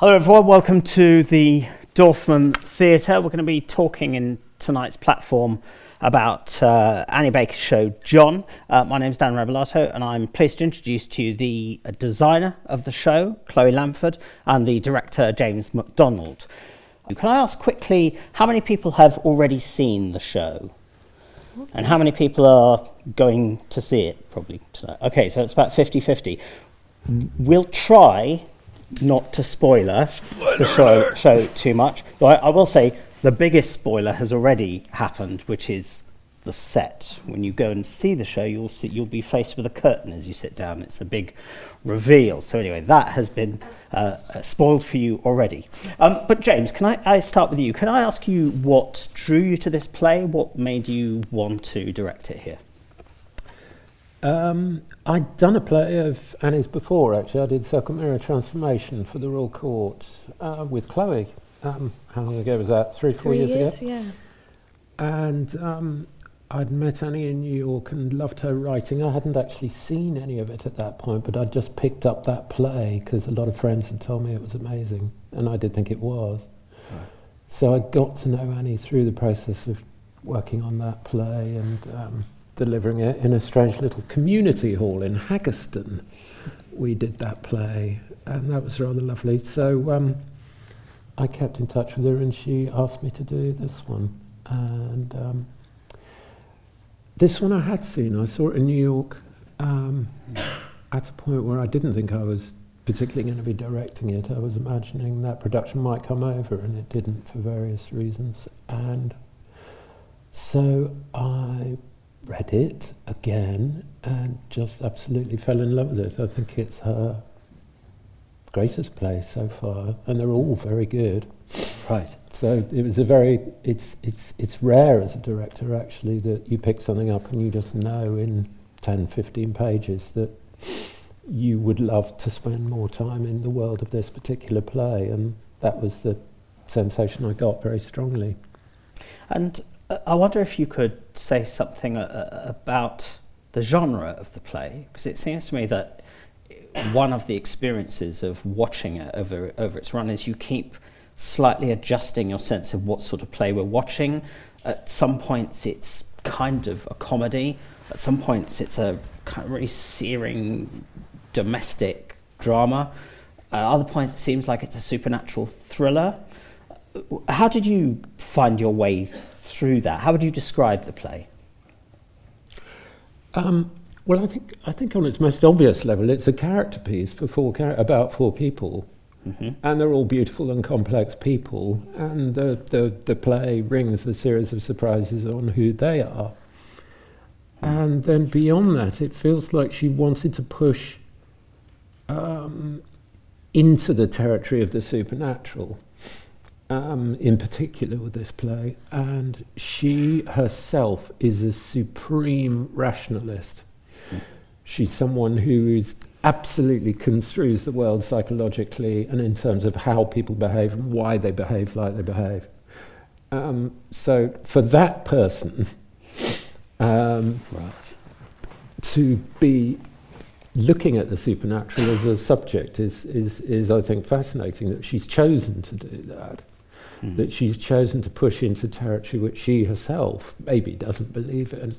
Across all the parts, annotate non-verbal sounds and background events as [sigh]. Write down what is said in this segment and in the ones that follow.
Hello, everyone. Welcome to the Dorfman Theatre. We're going to be talking in tonight's platform about uh, Annie Baker's show, John. Uh, my name is Dan Rebellato, and I'm pleased to introduce to you the uh, designer of the show, Chloe Lamford, and the director, James Macdonald. Can I ask quickly how many people have already seen the show? And how many people are going to see it probably tonight? Okay, so it's about 50 50. We'll try not to spoiler the show, show too much. Though I, I will say the biggest spoiler has already happened, which is the set. When you go and see the show, you'll see you'll be faced with a curtain as you sit down. It's a big reveal. So anyway, that has been uh, uh, spoiled for you already. Um, but James, can I, I start with you? Can I ask you what drew you to this play? What made you want to direct it here? Um, I'd done a play of Annie's before, actually. I did Circle Mirror Transformation for the Royal Court uh, with Chloe. Um, how long ago was that? Three, four Three years, years, ago? yeah. And um, I'd met Annie in New York and loved her writing. I hadn't actually seen any of it at that point, but I'd just picked up that play because a lot of friends had told me it was amazing, and I did think it was. So I got to know Annie through the process of working on that play and um, delivering it in a strange little community hall in Haggerston. We did that play, and that was rather lovely. So um, I kept in touch with her, and she asked me to do this one. And um, this one I had seen. I saw it in New York um, at a point where I didn't think I was particularly going to be directing it. I was imagining that production might come over, and it didn't for various reasons. And so I read it again and just absolutely fell in love with it. I think it's her greatest play so far, and they're all very good. Right. So it was a very it's it's it's rare as a director actually that you pick something up and you just know in 10 15 pages that you would love to spend more time in the world of this particular play and that was the sensation I got very strongly. And I wonder if you could say something uh, uh, about the genre of the play, because it seems to me that one of the experiences of watching it over, over its run is you keep slightly adjusting your sense of what sort of play we're watching. At some points, it's kind of a comedy. At some points, it's a kind of really searing domestic drama. At other points, it seems like it's a supernatural thriller. How did you find your way through that? How would you describe the play? Um, well, I think I think on its most obvious level, it's a character piece for four char- about four people, Mm-hmm. and they're all beautiful and complex people. And the, the the play rings a series of surprises on who they are. And then beyond that, it feels like she wanted to push um, into the territory of the supernatural, um, in particular with this play. And she herself is a supreme rationalist. She's someone who is absolutely construes the world psychologically and in terms of how people behave and why they behave like they behave. Um, so for that person, um, Right. to be looking at the supernatural as a subject is, is, is I think, fascinating that she's chosen to do that. Mm. That she's chosen to push into territory which she herself maybe doesn't believe in.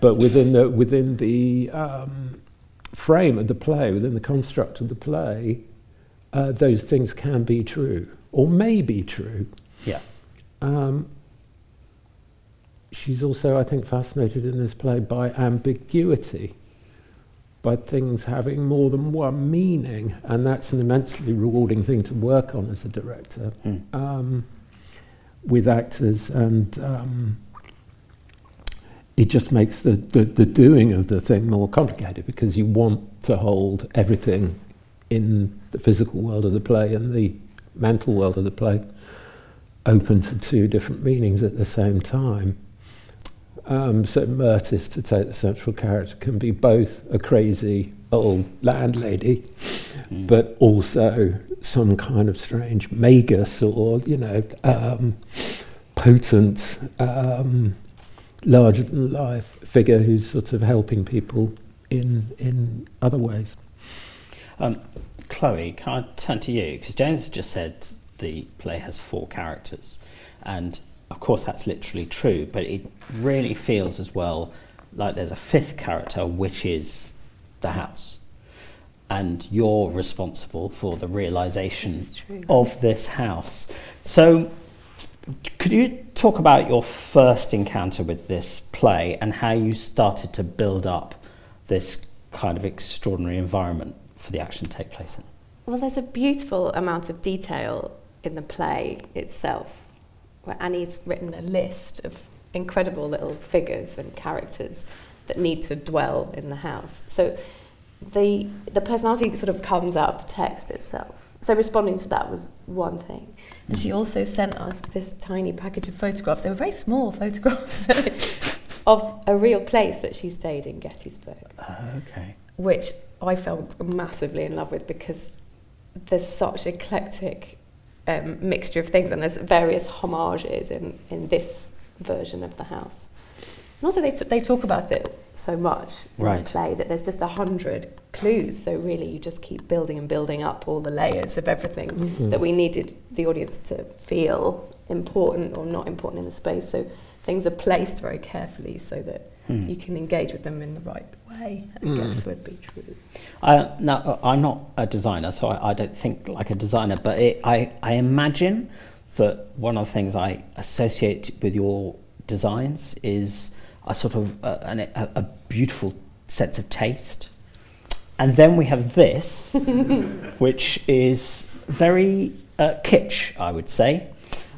But within the, within the um, frame of the play, within the construct of the play, uh, those things can be true, or may be true. Yeah. Um, she's also, I think, fascinated in this play by ambiguity, by things having more than one meaning, and that's an immensely rewarding thing to work on as a director Mm. um, with actors, and um, it just makes the, the, the doing of the thing more complicated because you want to hold everything in the physical world of the play and the mental world of the play open to two different meanings at the same time. Um, so Mertis, to take the central character, can be both a crazy old landlady, Mm. but also some kind of strange magus or, you know, um, potent, um, larger than life figure who's sort of helping people in, in other ways. Um, Chloe, can I turn to you? Because James just said the play has four characters, and of course that's literally true, but it really feels as well like there's a fifth character, which is the house. And you're responsible for the realization of this house. So, could you talk about your first encounter with this play and how you started to build up this kind of extraordinary environment for the action to take place in? Well, there's a beautiful amount of detail in the play itself, where Annie's written a list of incredible little figures and characters that need to dwell in the house. So the the personality sort of comes out of the text itself. So responding to that was one thing. And she also sent us this tiny package of photographs. They were very small photographs [laughs] of a real place that she stayed in Gettysburg. Uh, okay. Which I fell massively in love with because there's such eclectic um, mixture of things and there's various homages in, in this version of the house. And also, they, t- they talk about it so much in the play that there's just a hundred clues. So, really, you just keep building and building up all the layers of everything mm-hmm. that we needed the audience to feel important or not important in the space. So, things are placed very carefully so that hmm. you can engage with them in the right way, I mm. guess would be true. Uh, now, I'm not a designer, so I, I don't think like a designer, but it, I, I imagine that one of the things I associate with your designs is a sort of uh, an, a, a beautiful sense of taste. And then we have this, [laughs] which is very uh, kitsch, I would say.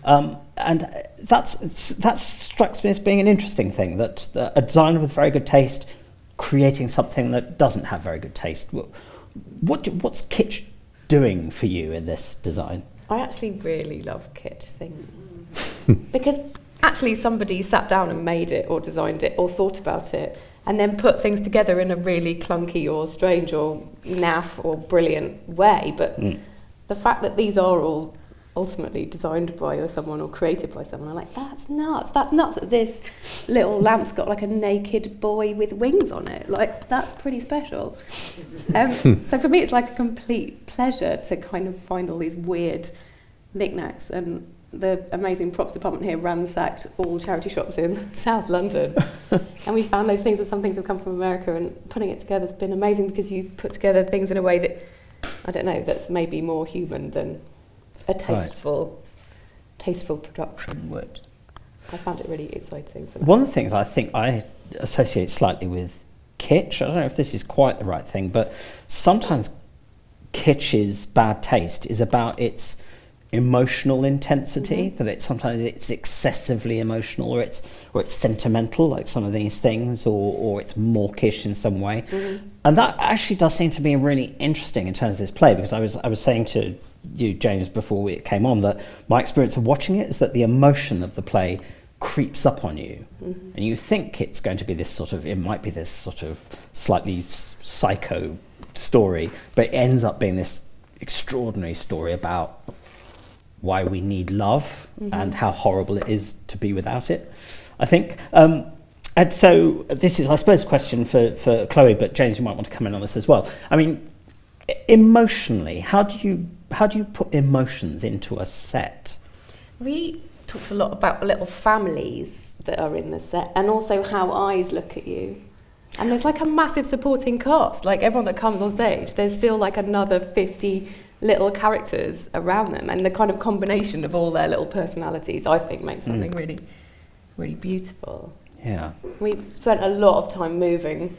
Um, and that's, that strikes me as being an interesting thing that a designer with very good taste creating something that doesn't have very good taste. What, do, what's kitsch doing for you in this design? I actually really love kitsch things [laughs] because actually somebody sat down and made it or designed it or thought about it and then put things together in a really clunky or strange or naff or brilliant way. But mm. the fact that these are all ultimately designed by or someone or created by someone, I'm like, that's nuts. That's nuts that this little lamp's got like a naked boy with wings on it. Like, that's pretty special. Um, so for me, it's like a complete pleasure to kind of find all these weird knickknacks and the amazing props department here ransacked all charity shops in [laughs] South London. and we found those things, and some things have come from America, and putting it together has been amazing because you put together things in a way that, I don't know, that's maybe more human than a tasteful, right. tasteful production would. I found it really exciting. One of the things I think I associate slightly with kitsch, I don't know if this is quite the right thing, but sometimes kitsch's bad taste is about its emotional intensity mm-hmm. that it sometimes it's excessively emotional or it's or it's sentimental like some of these things or or it's mawkish in some way mm-hmm. and that actually does seem to be really interesting in terms of this play because I was I was saying to you James before it came on that my experience of watching it is that the emotion of the play creeps up on you mm-hmm. and you think it's going to be this sort of it might be this sort of slightly psycho story but it ends up being this extraordinary story about why we need love mm-hmm. and how horrible it is to be without it. I think. Um, and so this is, I suppose, a question for, for Chloe, but James, you might want to come in on this as well. I mean, emotionally, how do you how do you put emotions into a set? We talked a lot about little families that are in the set, and also how eyes look at you. And there's like a massive supporting cast. Like everyone that comes on stage, there's still like another 50 little characters around them and the kind of combination of all their little personalities I think makes something mm. really really beautiful. Yeah. We spent a lot of time moving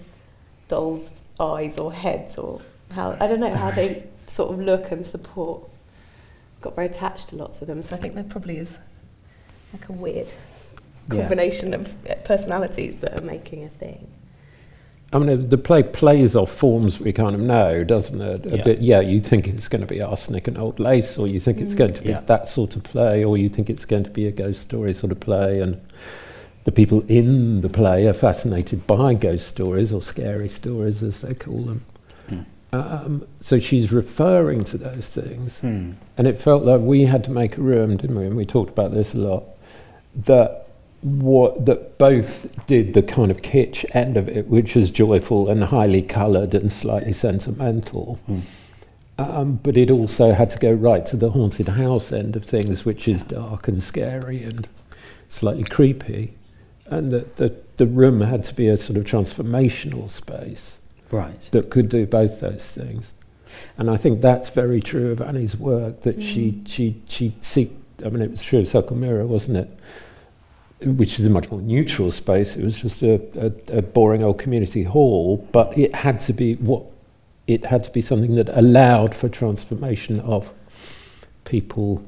dolls' eyes or heads or how I don't know how they [laughs] sort of look and support. Got very attached to lots of them, so I think there probably is like a weird combination yeah. of personalities that are making a thing. I mean, the play plays off forms we kind of know, doesn't it? A yeah. bit, yeah, you think it's going to be arsenic and old lace, or you think mm. it's going to be yeah. that sort of play, or you think it's going to be a ghost story sort of play, and the people in the play are fascinated by ghost stories, or scary stories as they call them. Um, so she's referring to those things, mm. and it felt like we had to make a room, didn't we? And we talked about this a lot, that what that both did the kind of kitsch end of it, which is joyful and highly coloured and slightly sentimental, mm. Um, but it also had to go right to the haunted house end of things, which is dark and scary and slightly creepy. And that the, the room had to be a sort of transformational space Right. that could do both those things. And I think that's very true of Annie's work, that she, she, she seek, I mean, it was true of Circle Mirror, wasn't it? Which is a much more neutral space. It was just a, a, a boring old community hall, but it had to be what it had to be something that allowed for transformation of people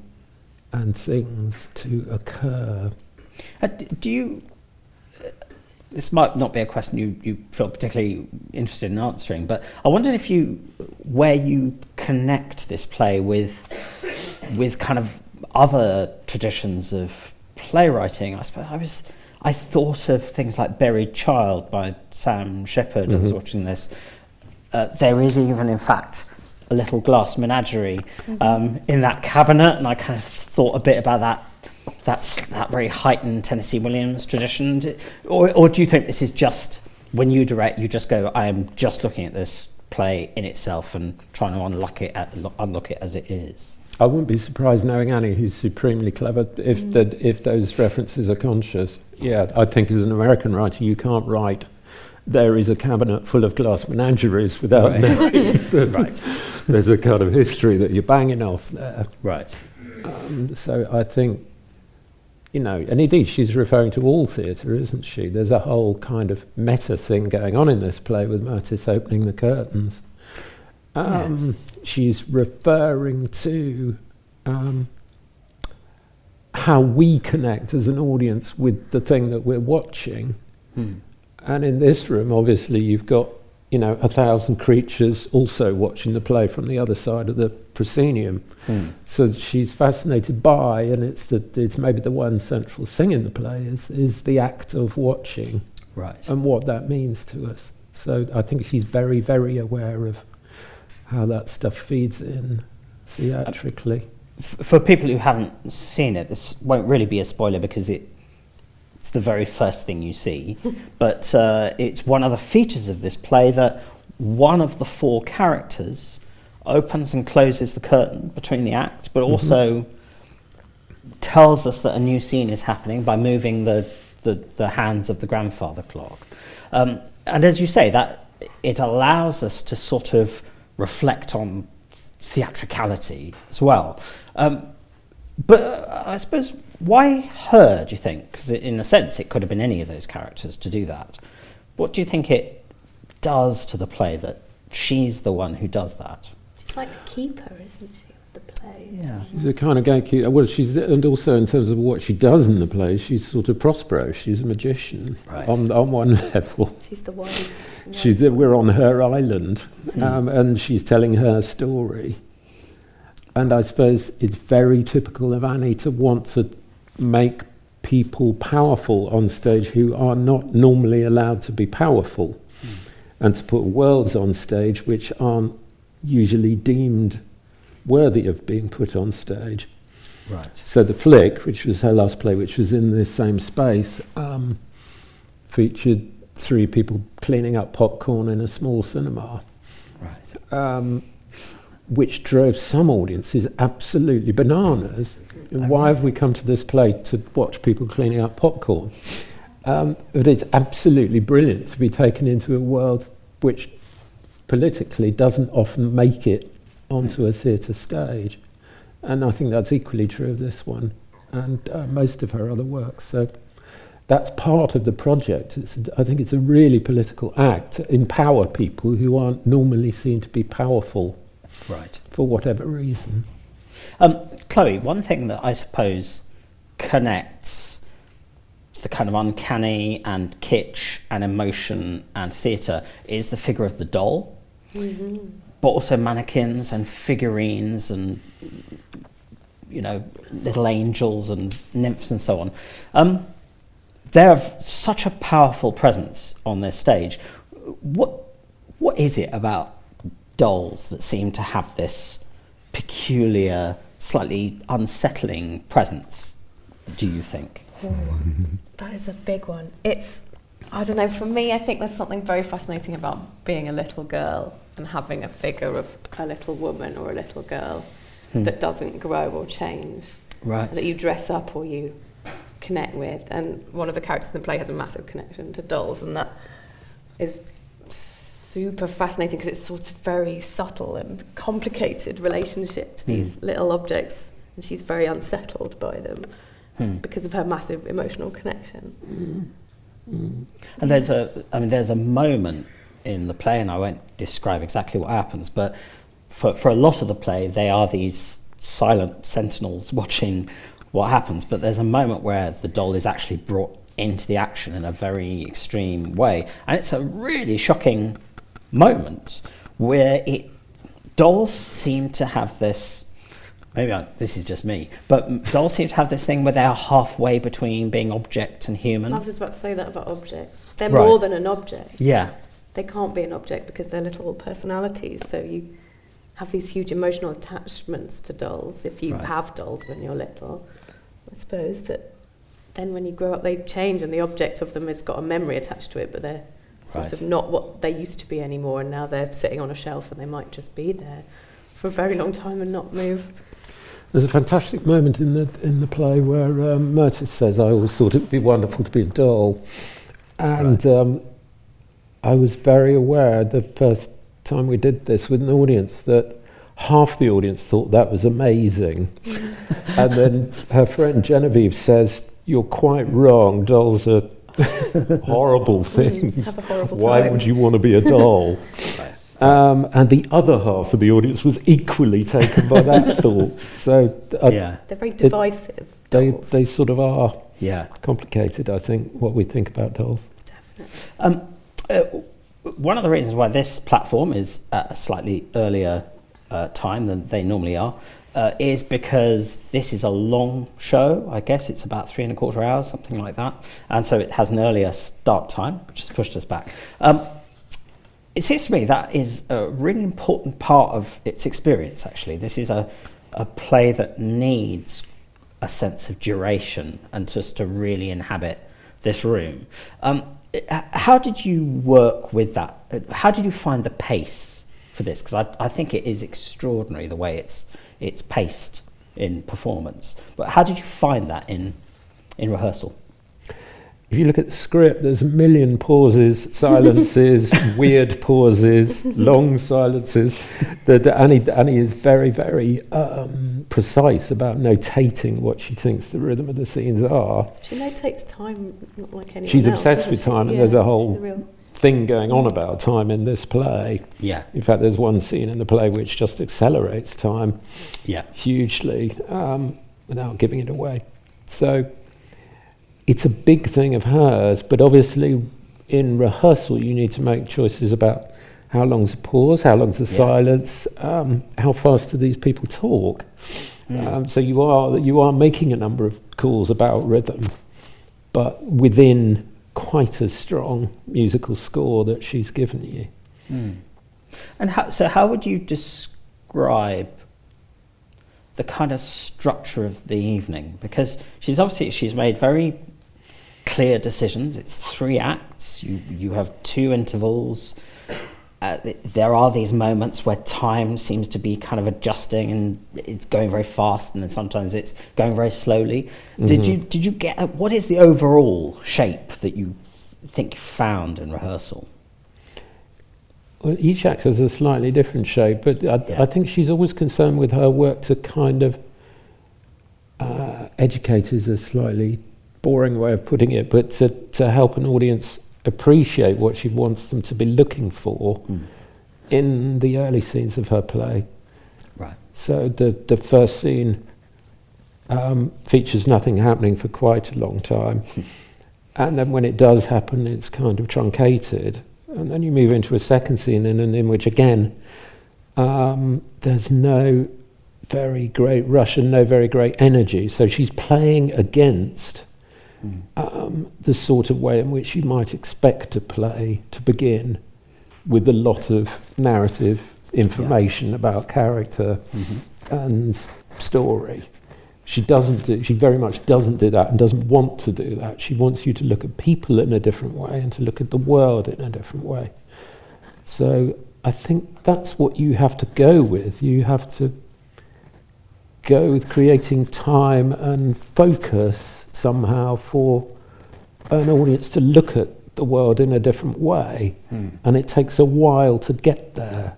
and things to occur. Uh, do you? This might not be a question you, you feel particularly interested in answering, but I wondered if you, where you connect this play with, with kind of other traditions of playwriting. I suppose I was, I thought of things like Buried Child by Sam Shepard. I was Mhm. watching this. Uh, there is even, in fact, a little glass menagerie um, in that cabinet, and I kind of thought a bit about that. That's that very heightened Tennessee Williams tradition, or, or do you think this is just when you direct, you just go, I am just looking at this play in itself and trying to unlock it, at, unlock it as it is. I wouldn't be surprised knowing Annie, who's supremely clever, if Mm. that if those references are conscious. Yeah, I think as an American writer, you can't write. There is a cabinet full of glass menageries without Right. knowing [laughs] that Right. there's a kind of history that you're banging off there. Right. Um, so I think, you know, and indeed she's referring to all theatre, isn't she? There's a whole kind of meta thing going on in this play with Mertis opening the curtains. Um, She's referring to um, how we connect as an audience with the thing that we're watching. Hmm. And in this room, obviously, you've got, you know, a thousand creatures also watching the play from the other side of the proscenium. Hmm. So she's fascinated by, and it's the, it's maybe the one central thing in the play is is the act of watching Right. and what that means to us. So I think she's very very aware of how that stuff feeds in theatrically. F- for people who haven't seen it, this won't really be a spoiler because it, it's the very first thing you see. [laughs] but uh, it's one of the features of this play that one of the four characters opens and closes the curtain between the act, but also tells us that a new scene is happening by moving the, the, the hands of the grandfather clock. Um, and as you say, that it allows us to sort of reflect on theatricality as well. Um, but uh, I suppose why her? Do you think? Because in a sense, it could have been any of those characters to do that. What do you think it does to the play that she's the one who does that? She's like a keeper, isn't she, of the play? Yeah. She's a kind of gatekeeper. Well, she's and also in terms of what she does in the play, she's sort of Prospero. She's a magician Right. on on one [laughs] level. She's the wise. She's wise we're on her island, Hmm. um, and she's telling her story. And I suppose it's very typical of Annie to want to make people powerful on stage who are not normally allowed to be powerful, and to put worlds on stage which aren't usually deemed worthy of being put on stage. Right. So the flick, which was her last play, which was in this same space, um, featured three people cleaning up popcorn in a small cinema, Right. um, which drove some audiences absolutely bananas. And why have we come to this play to watch people cleaning up popcorn? Um, but it's absolutely brilliant to be taken into a world which politically doesn't often make it onto a theatre stage. And I think that's equally true of this one and uh, most of her other works. So that's part of the project. It's, I think it's a really political act to empower people who aren't normally seen to be powerful Right. for whatever reason. Um, Chloe, one thing that I suppose connects the kind of uncanny and kitsch and emotion and theatre is the figure of the doll, Mhm. but also mannequins and figurines and you know little angels and nymphs and so on. Um, they have such a powerful presence on this stage. What what is it about dolls that seem to have this peculiar, slightly unsettling presence? Do you think? [laughs] That is a big one. It's I don't know. For me, I think there's something very fascinating about being a little girl and having a figure of a little woman or a little girl Hmm. that doesn't grow or change, Right. that you dress up or you connect with. And one of the characters in the play has a massive connection to dolls, and that is super fascinating because it's sort of very subtle and complicated relationship to Hmm. these little objects, and she's very unsettled by them Hmm. because of her massive emotional connection. Mm. And there's a, I mean, there's a moment in the play, and I won't describe exactly what happens, but for, for a lot of the play, they are these silent sentinels [laughs] watching what happens. But there's a moment where the doll is actually brought into the action in a very extreme way, and it's a really shocking moment where it dolls seem to have this. Maybe I, this is just me, but dolls seem to have this thing where they are halfway between being object and human. I was just about to say that about objects. They're Right. more than an object. Yeah. They can't be an object because they're little personalities. So you have these huge emotional attachments to dolls. If you Right. have dolls when you're little, I suppose that then when you grow up, they change, and the object of them has got a memory attached to it, but they're sort Right. of not what they used to be anymore. And now they're sitting on a shelf, and they might just be there for a very long time and not move. There's a fantastic moment in the in the play where um, Mertis says, "I always thought it would be wonderful to be a doll," and um, I was very aware the first time we did this with an audience that half the audience thought that was amazing, [laughs] and then her friend Genevieve says, "You're quite wrong. Dolls are [laughs] horrible things. Have a horrible Why time. would you want to be a doll?" [laughs] Um, and the other half of the audience was equally taken by that [laughs] thought. So uh, yeah. They're very divisive. they, they sort of are Yeah. complicated, I think, what we think about dolls. Definitely. Um, uh, one of the reasons why this platform is at a slightly earlier uh, time than they normally are uh, is because this is a long show. I guess it's about three and a quarter hours, something like that. And so it has an earlier start time, which has pushed us back. Um, it seems to me that is a really important part of its experience, actually. This is a, a play that needs a sense of duration and just to really inhabit this room. Um, how did you work with that? How did you find the pace for this? Because I, I think it is extraordinary the way it's, it's paced in performance. But how did you find that in, in rehearsal? If you look at the script, there's a million pauses, silences, [laughs] weird pauses, long silences. That Annie, Annie is very, very um, precise about notating what she thinks the rhythm of the scenes are. She now takes time, not like anyone She's else, obsessed with she? time, and there's a whole- real- Thing going on about time in this play. Yeah, In fact, there's one scene in the play which just accelerates time. yeah, hugely um, without giving it away. So it's a big thing of hers, but obviously in rehearsal you need to make choices about how long's the pause, how long's the Yeah. silence, um, how fast do these people talk. Mm. Um, so you are you are making a number of calls about rhythm, but within quite a strong musical score that she's given you. Mm. And how, so, how would you describe the kind of structure of the evening? Because she's obviously she's made very clear decisions. It's three acts. You you have two intervals. Uh, there are these moments where time seems to be kind of adjusting and it's going very fast, and then sometimes it's going very slowly. Did you did you get what is the overall shape that you think you found in rehearsal? Well, each act has a slightly different shape, but I, Yeah. I think she's always concerned with her work to kind of uh, educate is a slightly boring way of putting it, but to, to help an audience appreciate what she wants them to be looking for in the early scenes of her play. Right. So the, the first scene um, features nothing happening for quite a long time. [laughs] and then when it does happen, it's kind of truncated. And then you move into a second scene in, in which, again, um, there's no very great rush and no very great energy. So she's playing against Mm. um, the sort of way in which you might expect to play to begin with a lot of narrative information about character Mhm. and story. she doesn't do, she very much doesn't do that and doesn't want to do that. She wants you to look at people in a different way and to look at the world in a different way. So I think that's what you have to go with. You have to go with creating time and focus somehow for an audience to look at the world in a different way. Hmm. And it takes a while to get there.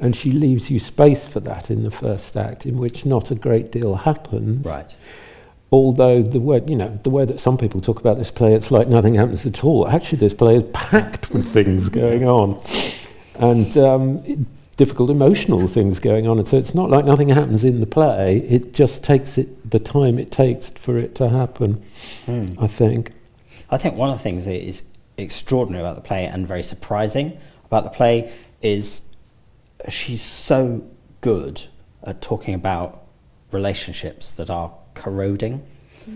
And she leaves you space for that in the first act, in which not a great deal happens. Right. Although the word, you know, the way that some people talk about this play, it's like nothing happens at all. Actually, this play is packed with things going on, and um, difficult emotional things going on. And so it's not like nothing happens in the play. It just takes it the time it takes for it to happen. Hmm. I think. I think one of the things that is extraordinary about the play and very surprising about the play is she's so good at talking about relationships that are corroding,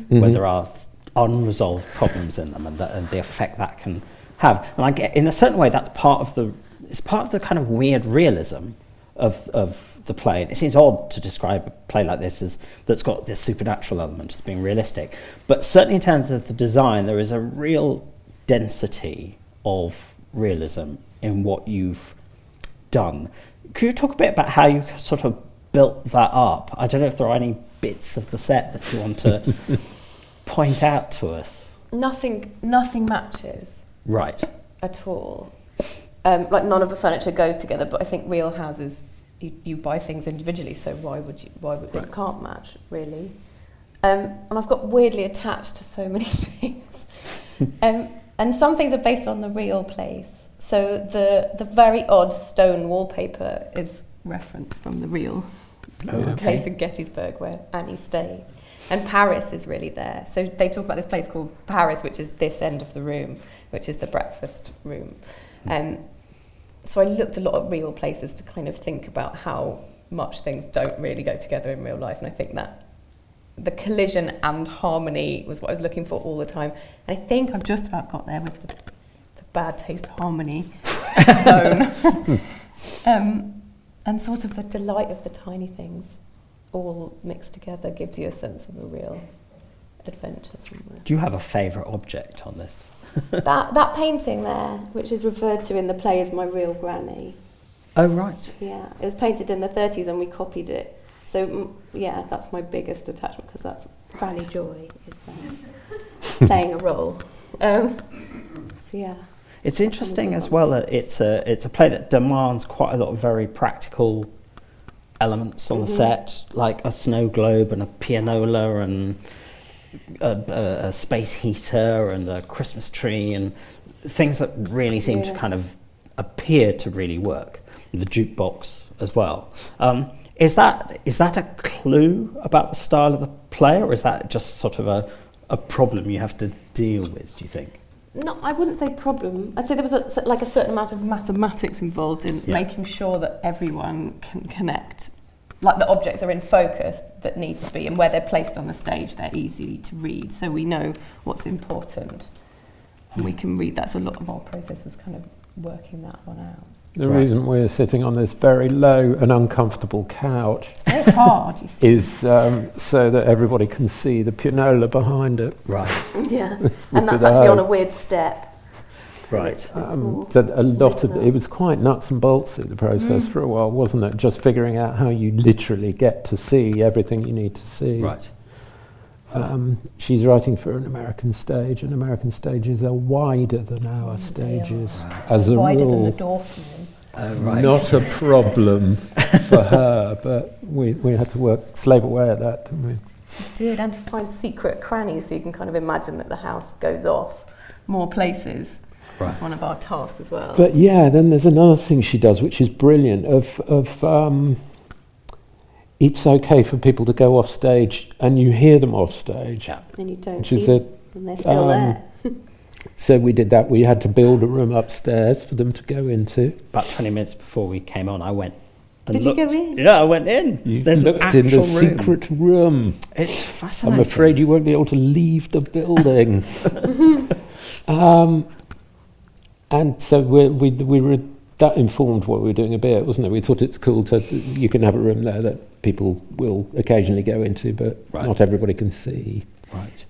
where Mhm. there are unresolved problems in them and, the, and the effect that can have. And I get, in a certain way, that's part of the, it's part of the kind of weird realism of, of the play. And it seems odd to describe a play like this as that's got this supernatural element as being realistic. But certainly in terms of the design, there is a real density of realism in what you've done. Could you talk a bit about how you sort of built that up? I don't know if there are any bits of the set that you want to [laughs] point out to us. Nothing, nothing matches Right. at all. Um, like none of the furniture goes together, but I think real houses you, you buy things individually, so why would you? Why would Right. it can't match really? Um, and I've got weirdly attached to so [laughs] many things, um, and some things are based on the real place. So the the very odd stone wallpaper is referenced from the real Oh, okay. place in Gettysburg where Annie stayed. And Paris is really there. So they talk about this place called Paris, which is this end of the room, which is the breakfast room. Um, so I looked a lot at real places to kind of think about how much things don't really go together in real life. And I think that the collision and harmony was what I was looking for all the time. And I think I've just about got there with the, the bad taste harmony [laughs] zone. [laughs] um, and sort of the delight of the tiny things all mixed together gives you a sense of a real adventure somewhere. Do you have a favourite object on this? [laughs] that, that painting there, which is referred to in the play as my real granny, Oh, right. yeah, it was painted in the 30s and we copied it. So, yeah, that's my biggest attachment because that's Granny Joy is there [laughs] playing a role. Um, so, yeah. It's interesting as well that it's a, it's a play that demands quite a lot of very practical elements on the Mhm. set, like a snow globe and a pianola and a, a, a space heater and a Christmas tree and things that really seem to kind of appear to really work. The jukebox as well. Um, is that is that a clue about the style of the play, or is that just sort of a, a problem you have to deal with? Do you think? No, I wouldn't say problem. I'd say there was a, like a certain amount of mathematics involved in Yeah. making sure that everyone can connect. Like the objects are in focus that need to be, and where they're placed on the stage, they're easy to read. So we know what's important, and we can read that. So a lot of our process was kind of working that one out. The Right. reason we're sitting on this very low and uncomfortable couch It's hard, you see. is um, so that everybody can see the pianola behind it. Right. yeah, [laughs] and that's actually that. on a weird step. Right. It's Um, more a lot of it was quite nuts and bolts in the process Mm. for a while, wasn't it? Just figuring out how you literally get to see everything you need to see. Right. Um, she's writing for an American stage, and American stages are wider than our Mm, stages, are. as a wider than rule. the Dorfman. Oh, right. Not a problem [laughs] for her, but we, we had to work, slave away at that, didn't we? did and to find secret crannies so you can kind of imagine that the house goes off more places. Right. That's one of our tasks as well. But yeah, then there's another thing she does, which is brilliant. Of of um, it's okay for people to go off stage, and you hear them off stage. Yeah. and you don't Which see is them, a, and they're still um, there. [laughs] so we did that. We had to build a room upstairs for them to go into. About 20 minutes before we came on, I went. And Did you looked. go in? Yeah, I went in. You There's an looked in the actual room. secret room. It's fascinating. I'm afraid you won't be able to leave the building. [laughs] um, and so we, we, we were that informed what we were doing a bit, wasn't it? We thought it's cool to you can have a room there that people will occasionally go into, but Right. not everybody can see. Right.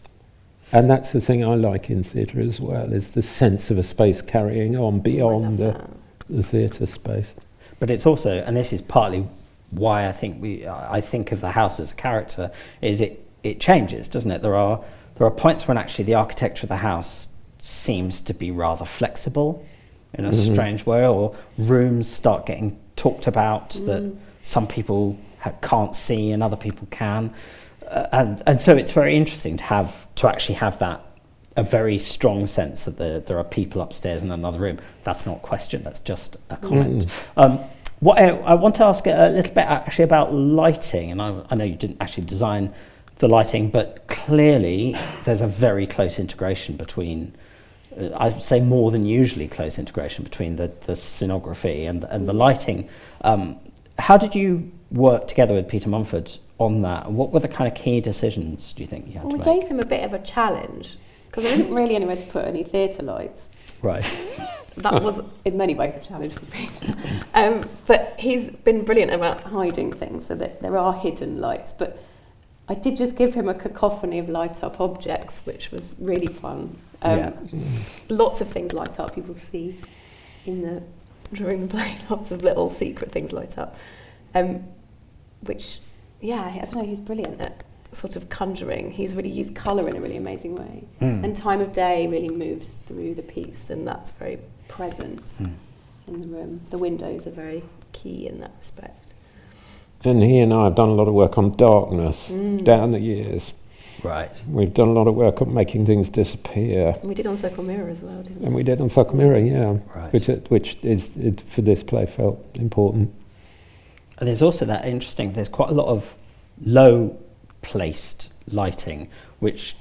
And that's the thing I like in theatre as well, is the sense of a space carrying on oh, beyond I the, that. the theatre space. But it's also, and this is partly why I think we, I think of the house as a character, is it it changes, doesn't it? There are there are points when actually the architecture of the house seems to be rather flexible, in a Mhm. strange way, or rooms start getting talked about that Mm. some people ha- can't see and other people can, uh, and and so it's very interesting to have to actually have that a very strong sense that there, there are people upstairs in another room. That's not a question. That's just a comment. Mm. Um, what I, I want to ask a little bit actually about lighting, and I, I know you didn't actually design the lighting, but clearly there's a very close integration between. Uh, I'd say more than usually close integration between the, the scenography and and the lighting. Um, how did you work together with Peter Mumford on that? And what were the kind of key decisions do you think you had Well, we to make? gave him a bit of a challenge because there isn't really anywhere to put any theatre lights. Right. [laughs] That was in many ways a challenge for Peter. Um, but he's been brilliant about hiding things so that there are hidden lights. But I did just give him a cacophony of light up objects, which was really fun. Um, Yeah. Lots of things light up. People see in the during the play lots of little secret things light up. Um, which, yeah, I don't know, he's brilliant at sort of conjuring. He's really used colour in a really amazing way. Mm. And time of day really moves through the piece, and that's very present Mm. in the room. The windows are very key in that respect. And he and I have done a lot of work on darkness Mm. down the years. Right. We've done a lot of work on making things disappear. And we did on Circle Mirror as well, didn't we? And we did on Circle Mirror, yeah, Right. which, it, which is it, for this play felt important. And there's also that interesting, there's quite a lot of low placed lighting, which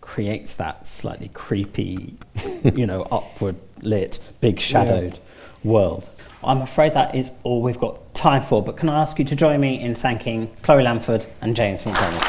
creates that slightly creepy, [laughs] you know, upward lit, big shadowed world. I'm afraid that is all we've got time for, but can I ask you to join me in thanking Chloe Lamford and James Macdonald?